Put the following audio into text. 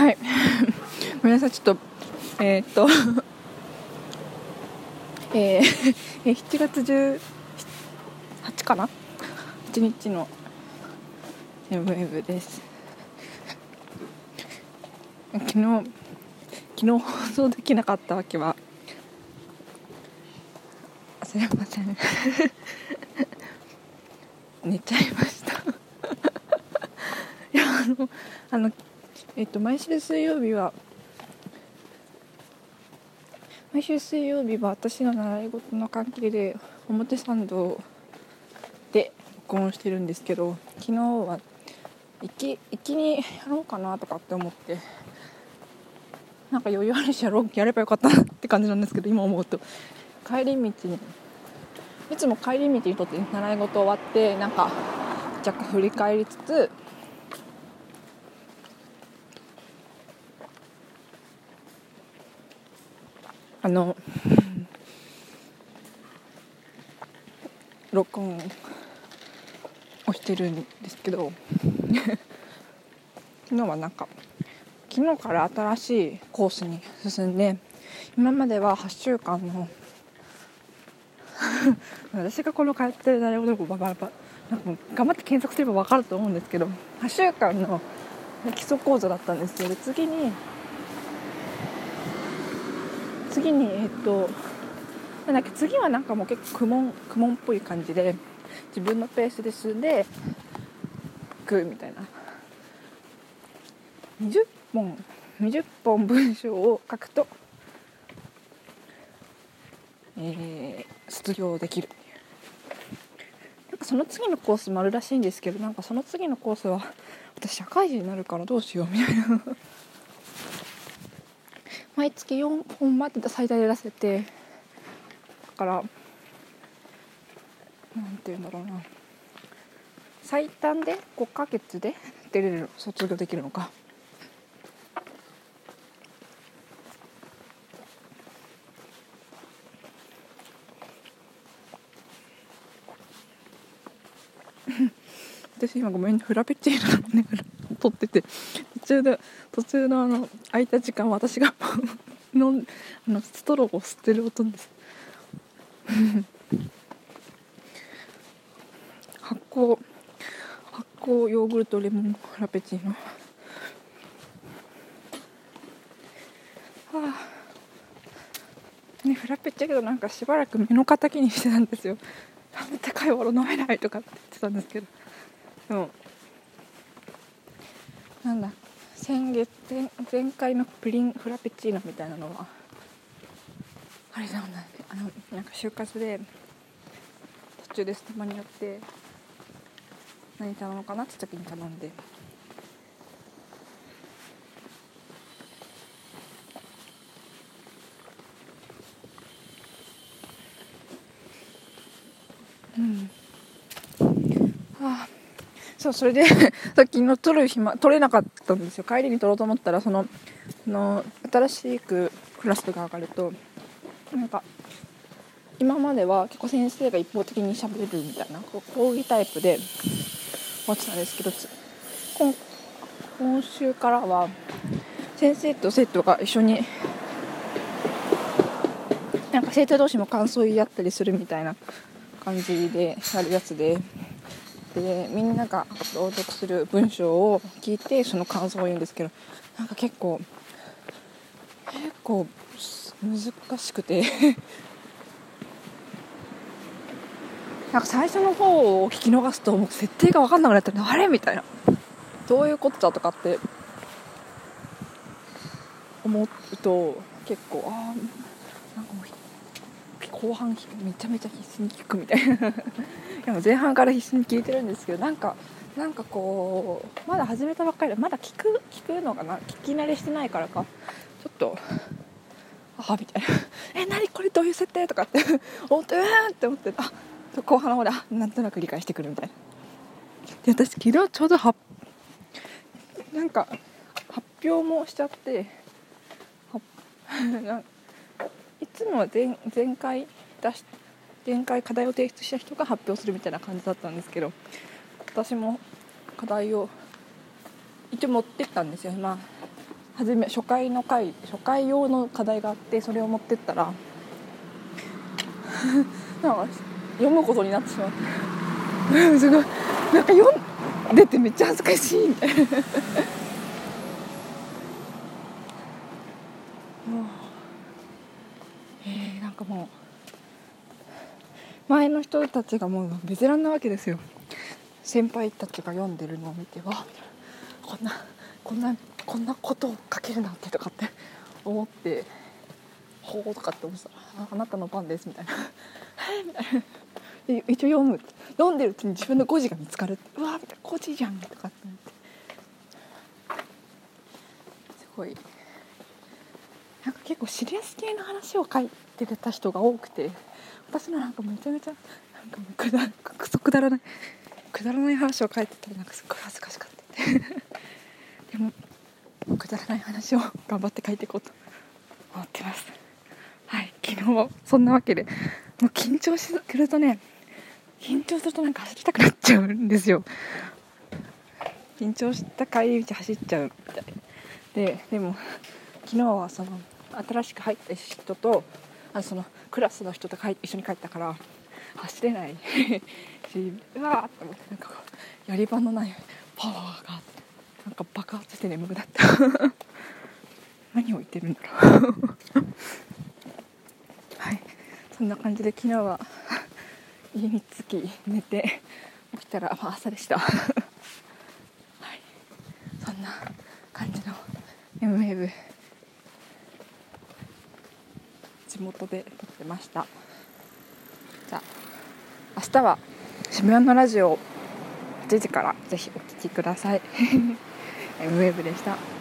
はい。ごめんなさいちょっと えー、っとえー、7月18かな？1日の MWeb です。昨日昨日放送できなかったわけはすいません。寝ちゃいました。いやあのあのえっと毎週水曜日は毎週水曜日は私の習い事の関係で表参道で録音してるんですけど昨日は行き行きにやろうかなとかって思ってなんか余裕あるしやろうやればよかったって感じなんですけど今思うと。帰り道にいつも帰り道にとって習い事終わってなんか若干振り返りつつあの録音をしてるんですけど 昨日はなんか昨日から新しいコースに進んで今までは8週間の 私がこの通ってる誰もどこバババなんか頑張って検索すれば分かると思うんですけど8週間の基礎講座だったんですけど次に次にえっとなんだっけ次はなんかもう結構苦悶苦悶っぽい感じで自分のペースで進んでいくみたいな。20本20本文章を書くと、えー、卒業できる。なんかその次のコースもあるらしいんですけどなんかその次のコースは私社会人になるからどうしようみたいな。毎月4本まで最大で出せてだからなんて言うんだろうな。最短で5ヶ月で出れる卒業できるのか。私今ごめんフラペチーノのね撮ってて。中で途中のあの空いた時間私が のあのストローを吸ってる音です。発酵発酵ヨーグルトレモンフラペチーノ。はあ。ねフラペチーノなんかしばらく目の敵にしてたんですよ。高いもの飲めないとかって言ってたんですけど。でもなんだ。先月前回のプリンフラペチーノみたいなのはあれなんだあのなんか就活で途中でスタバに寄って何頼むかなって時に頼んで。そうそれで さっきの取る暇取れなかったんですよ。帰りに取ろうと思ったらそのの新しくクラスが上がるとなんか今までは結構先生が一方的にしゃべるみたいな講義タイプで落ちたんですけど今今週からは先生と生徒が一緒になんか生徒同士も感想言い合ったりするみたいな感じでやるやつででみんなが朗読する文章を聞いてその感想を言うんですけどなんか結構結構難しくて。なんか最初の方を聞き逃すともう設定が分かんなくなったらあれ？みたいな。どういうことだとかって思うと結構ああ後半めちゃめちゃ必死に聞くみたいな。でも前半から必死に聞いてるんですけどなんかなんかこうまだ始めたばっかりでまだ聞く聞くのかな？聞き慣れしてないからか？ちょっとああみたいな「え何これどういう設定?」とかって。思ってうんって思ってあ後半の方であなんとなく理解してくるみたいな。で私昨日ちょうどはなんか発表もしちゃって いつもは前前回出し前回課題を提出した人が発表するみたいな感じだったんですけど私も課題を一応持ってったんですよ。まあ初め初回の回初回用の課題があってそれを持ってったら なんか読むことになってしまって すごいなんか読んでてめっちゃ恥ずかしいみたいな。も うえー、なんかもう前の人たちがもうベテランなわけですよ。先輩たちが読んでるのを見てわこんなこんなこんなことを書けるなんてとかって思ってほうとかって思ってた。ら「あなたの番です」みたいな「みたいな。一応読む。読んでるうちに自分の誤字が見つかる。うわみたいな。誤字じゃんとかってって。すごい。なんか結構シリアス系の話を書いてた人が多くて私のなんかめちゃめちゃなんかもうくだくそくだらないくだらない話を書いてたらなんかすごい恥ずかしかった。でもくだらない話を頑張って書いていこうと思ってます。はい昨日もそんなわけでもう緊張してくるとね緊張するとなんか走りたくなっちゃうんですよ。緊張した帰り道走っちゃうみたい。ででも昨日はその新しく入った人とあそのクラスの人と一緒に帰ったから走れない。しうわーって思ってなんかやり場のないパワーがなんか爆発して眠くなった。何を言ってるんだろう。はい。そんな感じで昨日は家に着き寝て起きたら、朝でしたはいそんな感じの M ウェーブ地元で撮ってましたじゃあ明日は渋谷のラジオ8時からぜひお聴きください M ウェーブでした。